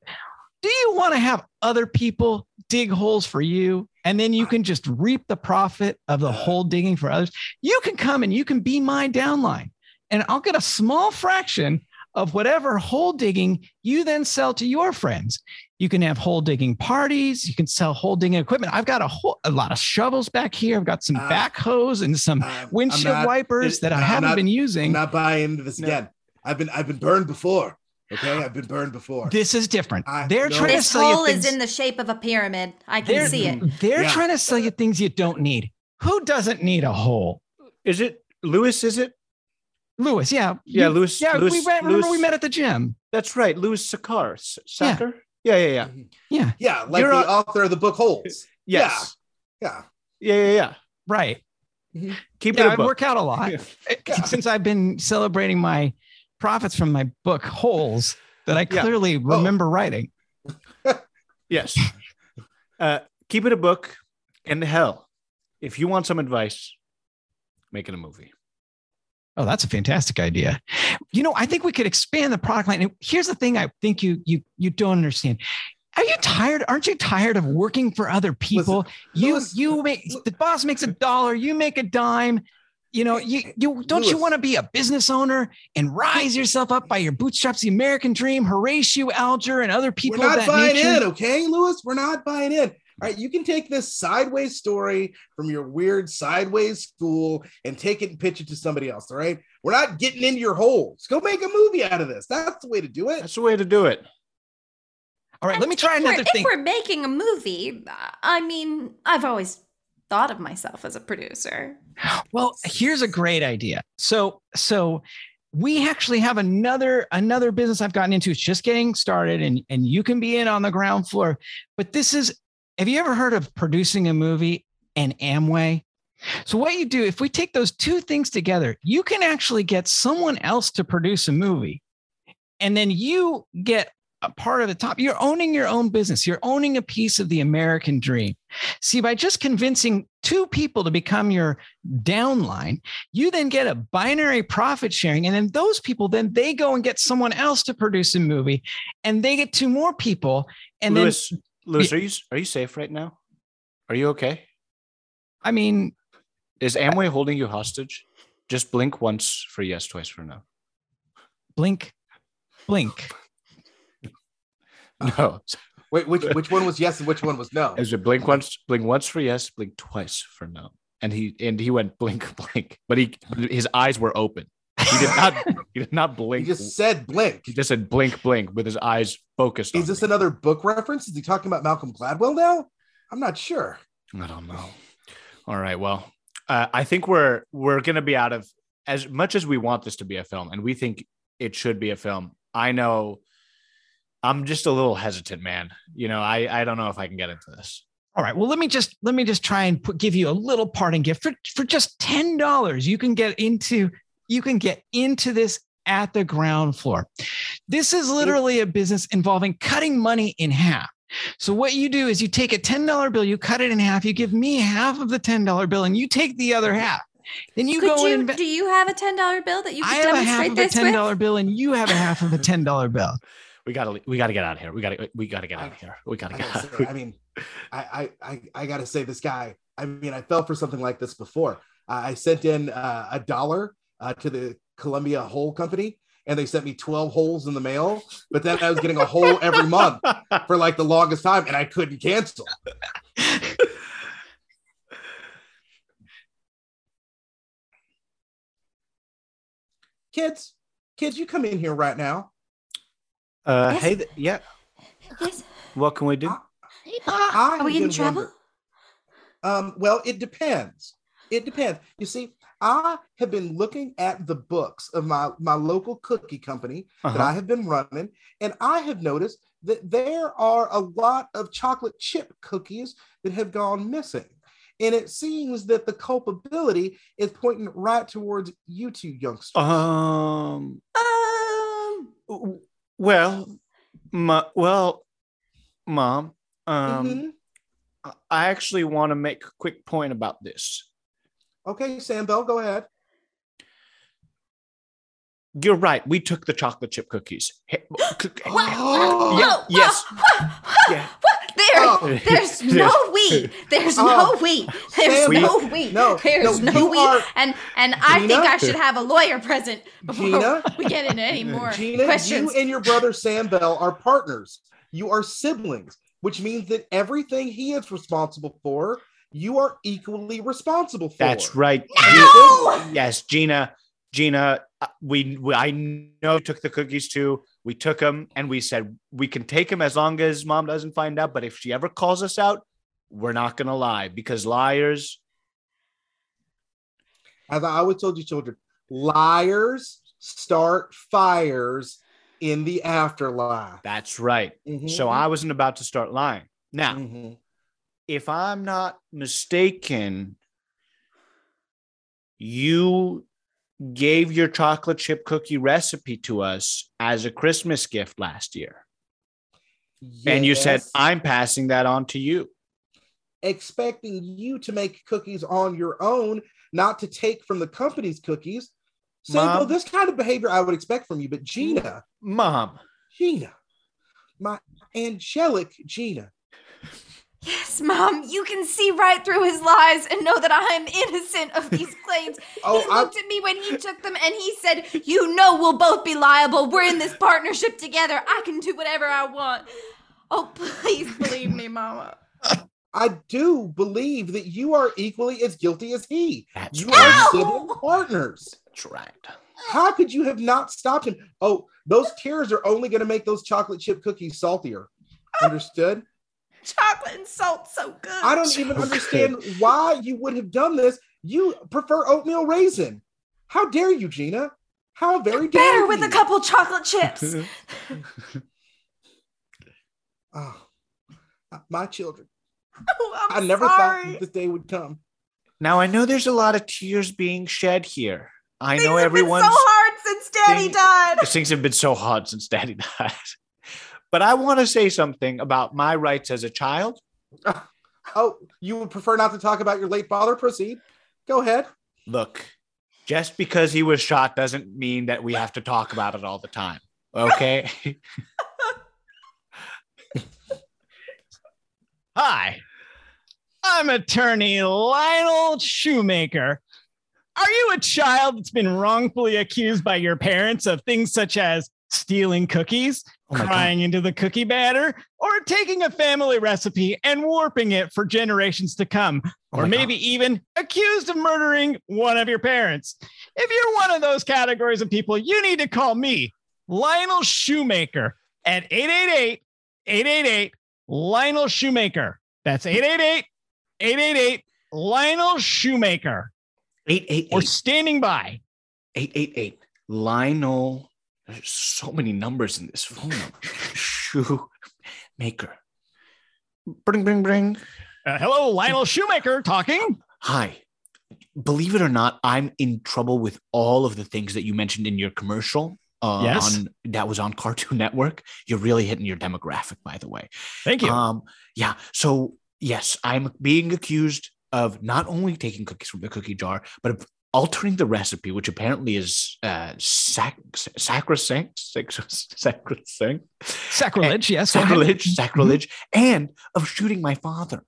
do you want to have other people dig holes for you and then you can just reap the profit of the hole digging for others. You can come and you can be my downline, and I'll get a small fraction of whatever hole digging you then sell to your friends. You can have hole digging parties. You can sell hole digging equipment. I've got a whole a lot of shovels back here. I've got some Uh, backhoes and some I'm- I'm windshield not- wipers it- that I I'm haven't not- been I'm using. not buying into this No. again. I've been I've been burned before. Okay, I've been burned before. This is different. I- They're no. trying to This sell you hole things. is in the shape of a pyramid. I can They're- see it. They're Yeah. trying to sell you things you don't need. Who doesn't need a hole? Is it Louis? Is it? Louis, yeah. Yeah, You- Louis- Yeah, Louis- we met, remember we met at the gym. That's right, Louis Sachar. S- Yeah. Yeah, yeah, yeah. Yeah, yeah, like You're the a- author of the book Holes. Yes. Yeah. Yeah, yeah, yeah. right. Mm-hmm. Keep Yeah, it I a book. work out a lot Yeah. since I've been celebrating my profits from my book Holes that I Yeah. clearly Oh. remember writing. Yes. Uh, keep it a book. And hell, if you want some advice, make it a movie. Oh, that's a fantastic idea. You know, I think we could expand the product line. And here's the thing I think you you you don't understand. Are you tired? Aren't you tired of working for other people? you Louis- you make the boss makes a dollar, you make a dime. You know, you you don't you want to be a business owner and rise yourself up by your bootstraps, the American dream, Horatio Alger and other people We're of not that buying nature. in, okay, Louis? We're not buying in. All right, you can take this sideways story from your weird sideways school and take it and pitch it to somebody else. All right, we're not getting into your holes. Go make a movie out of this. That's the way to do it. That's the way to do it. All right, let me try if another thing. If we're making a movie, I mean, I've always thought of myself as a producer. Well, here's a great idea. So, so we actually have another another business I've gotten into. It's just getting started, and and you can be in on the ground floor. But this is. Have you ever heard of producing a movie and Amway? So what you do, if we take those two things together, you can actually get someone else to produce a movie, and then you get part of the top. You're owning your own business. You're owning a piece of the American dream. See, by just convincing two people to become your downline, you then get a binary profit sharing. And then those people, then they go and get someone else to produce a movie and they get two more people. And Louis, Louis, Yeah. are you are you safe right now? Are you okay? I mean, Is Amway holding you hostage? Just blink once for yes, twice for no. blink, blink. No. Wait, which which one was yes and which one was no? Is it blink once, blink once for yes, blink twice for no? And he and he went blink, blink, but he his eyes were open. He did not he did not blink. He just said blink. He just said blink, blink with his eyes focused. Is this me. another book reference? Is he talking about Malcolm Gladwell now? I'm not sure. I don't know. All right. Well, uh, I think we're we're gonna be out of as much as we want this to be a film, and we think it should be a film. I know. I'm just a little hesitant, man. You know, I I don't know if I can get into this. All right. Well, let me just let me just try and put, give you a little parting gift for for just ten dollars. You can get into you can get into this at the ground floor. This is literally a business involving cutting money in half. So what you do is you take a ten dollar bill, you cut it in half, you give me half of the ten dollar bill, and you take the other half. Then you Could go you, and inve- do you have a ten dollar bill that you I could have a half of a ten dollar bill, and you have a half of a ten dollar bill. We gotta we gotta get out of here. We gotta we gotta get out of here. We gotta I, get gotta out. say, I mean, I, I, I, I gotta say, this guy. I mean, I fell for something like this before. Uh, I sent in uh, a dollar uh, to the Columbia Hole Company, and they sent me twelve holes in the mail. But then I was getting a hole every month for like the longest time, and I couldn't cancel. Kids, kids, you come in here right now. Uh, Yes. hey, th- yeah. Yes. What can we do? I Are we in trouble? wonder- Um, well, it depends. It depends. You see, I have been looking at the books of my, my local cookie company that Uh-huh. I have been running, and I have noticed that there are a lot of chocolate chip cookies that have gone missing. And it seems that the culpability is pointing right towards you two youngsters. Um. Um. W- Well, my, well, mom. Um. Mhm. I- I actually want to make a quick point about this. Okay, Sam Bell, go ahead. You're right. We took the chocolate chip cookies. Hey, c- What? Yeah, Whoa, yes. whoa, whoa, Yeah. What? Oh. there's no we. There's Oh. no we. There's Sam, no we. no, there's no, no, we. are- and and I Gina? think I should have a lawyer present before Gina? we get into any more Gina, questions. you and your brother Sam Bell are partners. You are siblings, which means that everything he is responsible for, you are equally responsible for. That's right. No! Yes, Gina. Gina, uh, we, we I know you took the cookies too. We took him and we said we can take him as long as mom doesn't find out. But if she ever calls us out, we're not gonna lie because liars. As I always told you, children, liars start fires in the afterlife. That's right. Mhm. So I wasn't about to start lying. Now, Mhm. if I'm not mistaken, you gave your chocolate chip cookie recipe to us as a Christmas gift last year. And you said, I'm passing that on to you. expecting you to make cookies on your own, not to take from the company's cookies. So well, Mom? this kind of behavior I would expect from you, but Gina, Mom, Gina, my angelic Gina. Yes, mom, you can see right through his lies and know that I am innocent of these claims. Oh, he I, looked at me when he took them and he said, You know, we'll both be liable. We're in this partnership together. I can do whatever I want. Oh, please believe me, Mama. I do believe that you are equally as guilty as he. That's You right. are Ow! sibling partners. that's right. How could you have not stopped him? Oh, those tears are only going to make those chocolate chip cookies saltier. Understood? Chocolate and salt, so good. I don't even good. understand why you would have done this. You prefer oatmeal raisin. How dare you, Gina? How very dare Better you? with a couple chocolate chips. Oh, my children. Oh, I never sorry. thought this day would come. Now I know there's a lot of tears being shed here. I Things know have been everyone's so hard since Daddy thing- died. things have been so hard since daddy died. But I want to say something about my rights as a child. Oh, you would prefer not to talk about your late father? Proceed. Go ahead. Look, just because he was shot doesn't mean that we have to talk about it all the time. Okay? Hi, I'm attorney Lionel Shoemaker. Are you a child that's been wrongfully accused by your parents of things such as stealing cookies, Oh my God. crying into the cookie batter, or taking a family recipe and warping it for generations to come? Oh or my maybe even accused of murdering one of your parents. If you're one of those categories of people, you need to call me, Lionel Shoemaker, at 888 888 Lionel Shoemaker. That's 888 888 Lionel Shoemaker. 888 Or standing by. 888 Lionel. There's so many numbers in this phone number. Shoemaker. Bring, bring, bring. Uh, hello, Lionel Shoemaker talking. Hi. Believe it or not, I'm in trouble with all of the things that you mentioned in your commercial. Uh, Yes. on that was on Cartoon Network. You're really hitting your demographic, by the way. Thank you. Um, yeah. So yes, I'm being accused of not only taking cookies from the cookie jar, but of altering the recipe, which apparently is uh, sac- sacrosanct, sac- sacrosanct, Sacrilege, yes. sacrilege, sacrilege, and of shooting my father,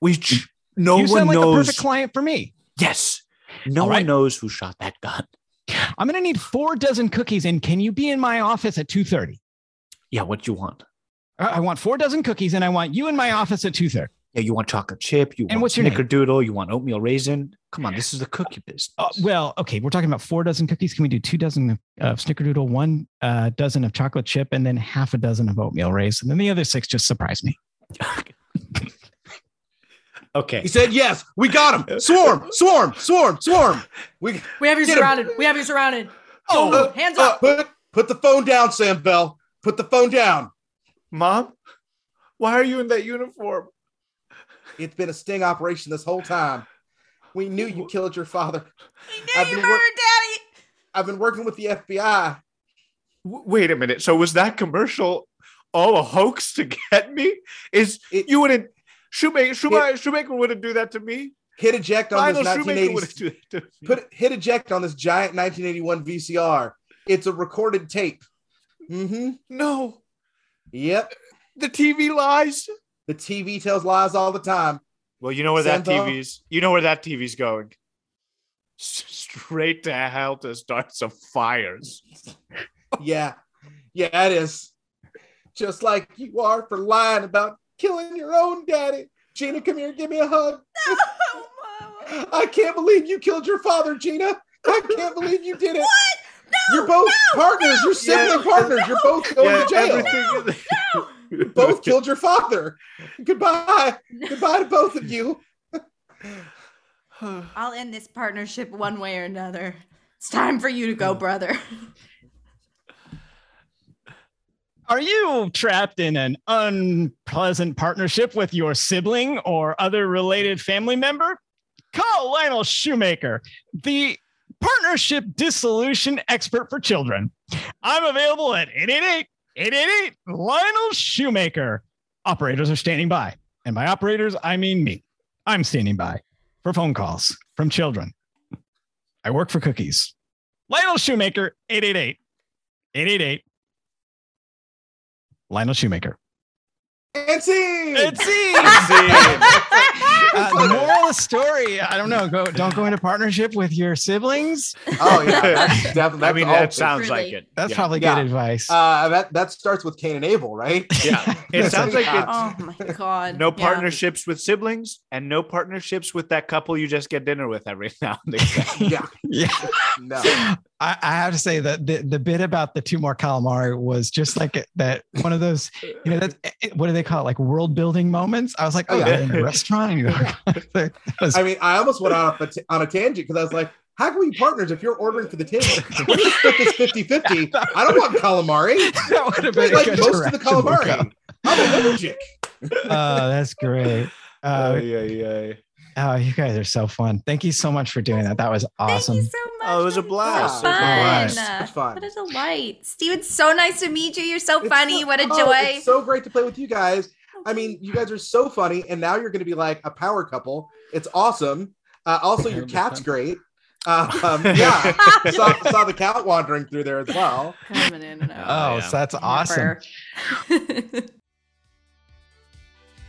which no one knows. you one sound like the knows. perfect client for me. yes, no All one right. knows who shot that gun. I'm going to need four dozen cookies, and can you be in my office at 2.30? Yeah, what you want? I want four dozen cookies, and I want you in my office at 2.30. Yeah, you want chocolate chip. You And want what's your name? snickerdoodle. You want oatmeal raisin. Come on, this is the cookie business. Uh, well, okay, we're talking about four dozen cookies. Can we do two dozen of of snickerdoodle, one uh, dozen of chocolate chip, and then half a dozen of oatmeal raisin? And then the other six just surprise me. okay. He said, Yes, we got him. Swarm, swarm, swarm, swarm. We We have you Get him. surrounded. We have you surrounded. oh, Oh, hands up. Put, put the phone down, Sam Bell. Put the phone down. Mom, why are you in that uniform? It's been a sting operation this whole time. We knew you killed your father. He I've knew you been wor- murdered Daddy. I've been working with the FBI. W- Wait a minute. So was that commercial all a hoax to get me? Is It- you wouldn't Shoemaker Shoemaker, Shoemaker wouldn't do that to me? Hit eject on Lionel this Shoemaker 1980. do that to me. Put hit eject on this giant 1981 VCR. It's a recorded tape. Mm-hmm. no, Yep. the TV lies. The TV tells lies all the time. Well, you know where that Santa? TV's. You know where that TV's going. S- Straight to hell to start some fires. Yeah, yeah, it is. Just like you are for lying about killing your own daddy. Gina, come here, give me a hug. Oh, Mama. I can't believe you killed your father, Gina. I can't believe you did it. No, You're both no, partners. no, You're sibling Yeah. partners. You're both going to jail. everything. You both killed your father. Goodbye. Goodbye to both of you. I'll end this partnership one way or another. It's time for you to go, brother. Are you trapped in an unpleasant partnership with your sibling or other related family member? Call Lionel Shoemaker, the partnership dissolution expert for children. I'm available at 888 888 Lionel Shoemaker. Operators are standing by. And by operators, I mean me. I'm standing by for phone calls from children. I work for cookies. Lionel Shoemaker, 888 888 Lionel Shoemaker. And see. It's Uh, the moral of the story, I don't know. Go, don't go into partnership with your siblings. oh yeah, that's definitely. I mean, that sounds Really? like it. That's Yeah. probably Yeah. good advice. Uh, that that starts with Cain and Abel, right? Yeah. It sounds like it's oh my god. no Yeah. partnerships with siblings and no partnerships with that couple you just get dinner with every now and again. Yeah. yeah, No. I, I have to say that the, the bit about the two more calamari was just like that one of those, you know, that's what do they call it? Like world building moments. I was like, oh, yeah, yeah. in a restaurant. You know, that was- I mean, I almost went off a t- on a tangent because I was like, how can we be partners if you're ordering for the table? We're going to split this 50 50. I don't want calamari. that would have I been a like good most of the direction to calamari. I'm allergic. Oh, that's great. Uh, yeah, yeah. oh, you guys are so fun. Thank you so much for doing that. That was awesome. Thank you so much. Oh, it was a blast. So was fun. blast. It's fun. What a delight. Steve, it's so nice to meet you. You're so It's funny. so- what a oh, joy. It's so great to play with you guys. I mean, you guys are so funny, and now you're going to be like a power couple. It's awesome. Uh, also, your cat's great. Uh, um, yeah, saw, saw the cat wandering through there as well. Coming in and Oh, out. yeah. so that's awesome.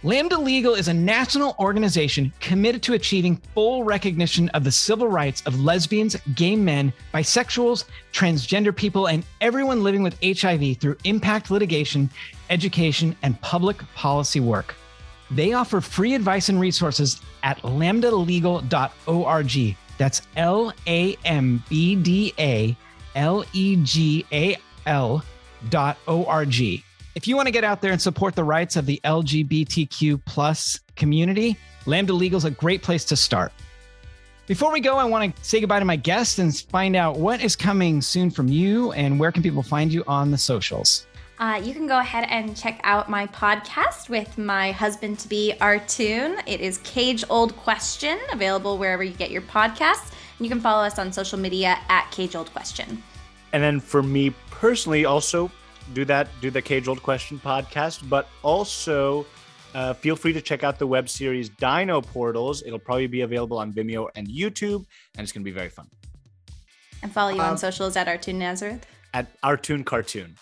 Lambda Legal is a national organization committed to achieving full recognition of the civil rights of lesbians, gay men, bisexuals, transgender people, and everyone living with HIV through impact litigation, education, and public policy work. They offer free advice and resources at lambdalegal.org. That's L A M B D A L E G A L dot O-R-G. If you want to get out there and support the rights of the LGBTQ plus community, Lambda Legal is a great place to start. Before we go, I want to say goodbye to my guests and find out what is coming soon from you and where can people find you on the socials. Uh, you can go ahead and check out my podcast with my husband to be Artoon. It is Cage Old Question, available wherever you get your podcasts. And you can follow us on social media at Cage Old Question. And then for me personally, also do that, do the Cage Old Question podcast, but also uh, feel free to check out the web series Dino Portals. It'll probably be available on Vimeo and YouTube, and it's going to be very fun. And follow you Um, on socials at Artoon Nazareth At Artoon Cartoon.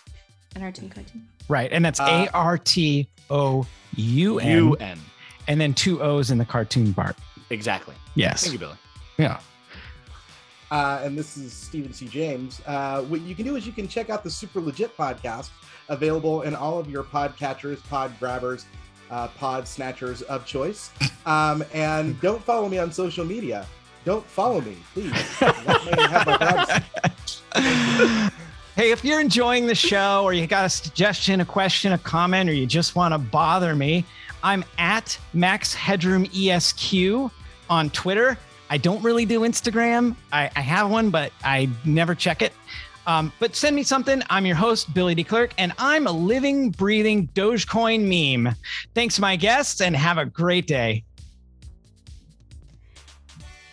and Artoon Cartoon. Right. And that's Uh, A R T O U N U-N. and then two O's in the cartoon part. Exactly. Yes. Thank you, Billy. Yeah. Uh, and this is Stephen C. James. Uh, what you can do is you can check out the Super Legit podcast, available in all of your podcatchers, pod grabbers, uh, pod snatchers of choice. Um, and don't follow me on social media. Don't follow me, please. Let me have my privacy. Hey, if you're enjoying the show or you got a suggestion, a question, a comment, or you just want to bother me, I'm at Max Headroom ESQ on Twitter. I don't really do Instagram. I, I have one, but I never check it. Um, but send me something. I'm your host, Billy D. Clerk, and I'm a living, breathing Dogecoin meme. Thanks, my guests, and have a great day.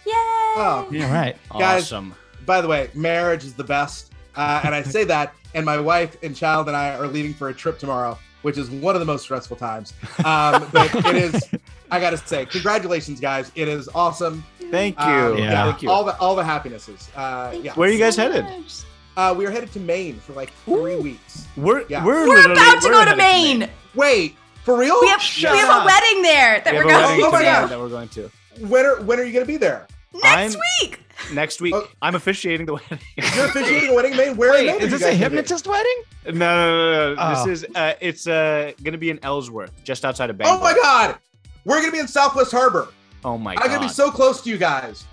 Yay! Oh. All right. Guys, Awesome. By the way, marriage is the best. Uh, and I say that, and my wife and child and I are leaving for a trip tomorrow, which is one of the most stressful times. Um, but it is, I got to say, congratulations, guys. It is awesome. Thank you. Um, Yeah. Thank you. All the all the happinesses. Uh, yeah. Where are you guys so headed? much. Uh, we are headed to Maine for like three weeks. We're Yeah. we're, We're about to we're go to headed Maine. Wait, For real? We have Shut we have a wedding there that We we're going wedding Oh my to God. that we're going to when are when are you gonna be there? next I'm- week. next week. Oh. I'm officiating the wedding. You're officiating a wedding, Maine. Where Wait, Maine is this a guys gonna be? hypnotist wedding? no, no, no, no. Oh. This is uh, it's uh gonna be in Ellsworth, just outside of Bangor. Oh my god! We're gonna be in Southwest Harbor. Oh my god. I'm gonna be so close to you guys.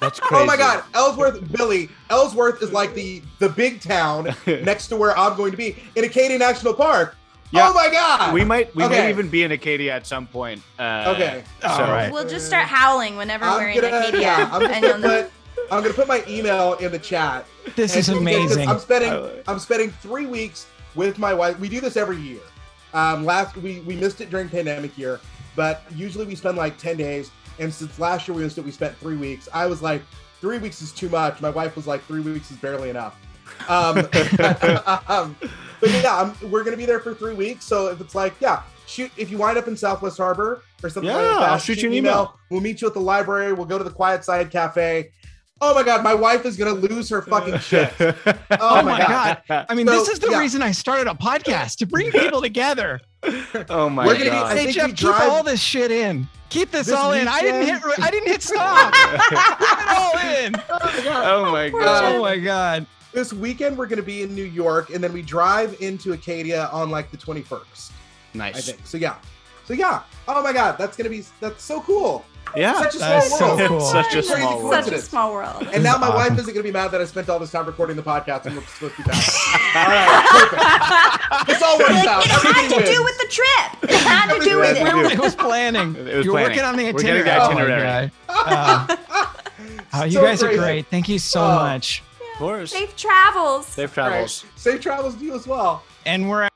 That's crazy. Oh my god, Ellsworth, Billy. Ellsworth is like the the big town next to where I'm going to be in Acadia National Park. Yeah. Oh my god! We might we Okay. may even be in Acadia at some point. Uh, Okay. So All right. We'll just start howling whenever we're I'm in gonna Acadia, yeah, I'm just gonna put I'm gonna put my email in the chat. This is amazing. I'm spending I'm spending three weeks with my wife. We do this every year. Um, last we we missed it during pandemic year, but usually we spend like ten days. And since last year we we spent three weeks. I was like, three weeks is too much. My wife was like, three weeks is barely enough. Um, um, but yeah, I'm, we're gonna be there for three weeks. So if it's like, yeah, shoot, if you wind up in Southwest Harbor or something like Yeah, that, I'll shoot you an email. We'll meet you at the library. We'll go to the Quiet Side Cafe. Oh my god, my wife is gonna lose her fucking shit. Oh, Oh my god. I mean, So, this is the yeah. reason I started a podcast to bring people together. oh my We're gonna be- god. I hey think Jeff, we keep drive- all this shit in. Keep this, This all in. I didn't hit. I didn't hit stop. Keep it all in. oh my god. Oh, oh my god. This weekend we're gonna be in New York, and then we drive into Acadia on like the 21st, Nice. I Nice. think. So yeah, so yeah. Oh my god, that's gonna be that's so cool. Yeah. Such a That is small so world. cool. It's such a Crazy small Such world. a small world. And now my Awesome. wife isn't gonna be mad that I spent all this time recording the podcast and we're supposed to be back. all right, perfect. This all works Like, out. it had Everything to do with the trip. It had to do with Everything it. had to It was planning. It was You're planning. working on the We're getting itinerary. the Oh my itinerary. God. Uh, oh, you So guys are great. Thank you so Oh. much. Of course. Safe travels. Safe All right. travels. Safe travels to you as well. And we're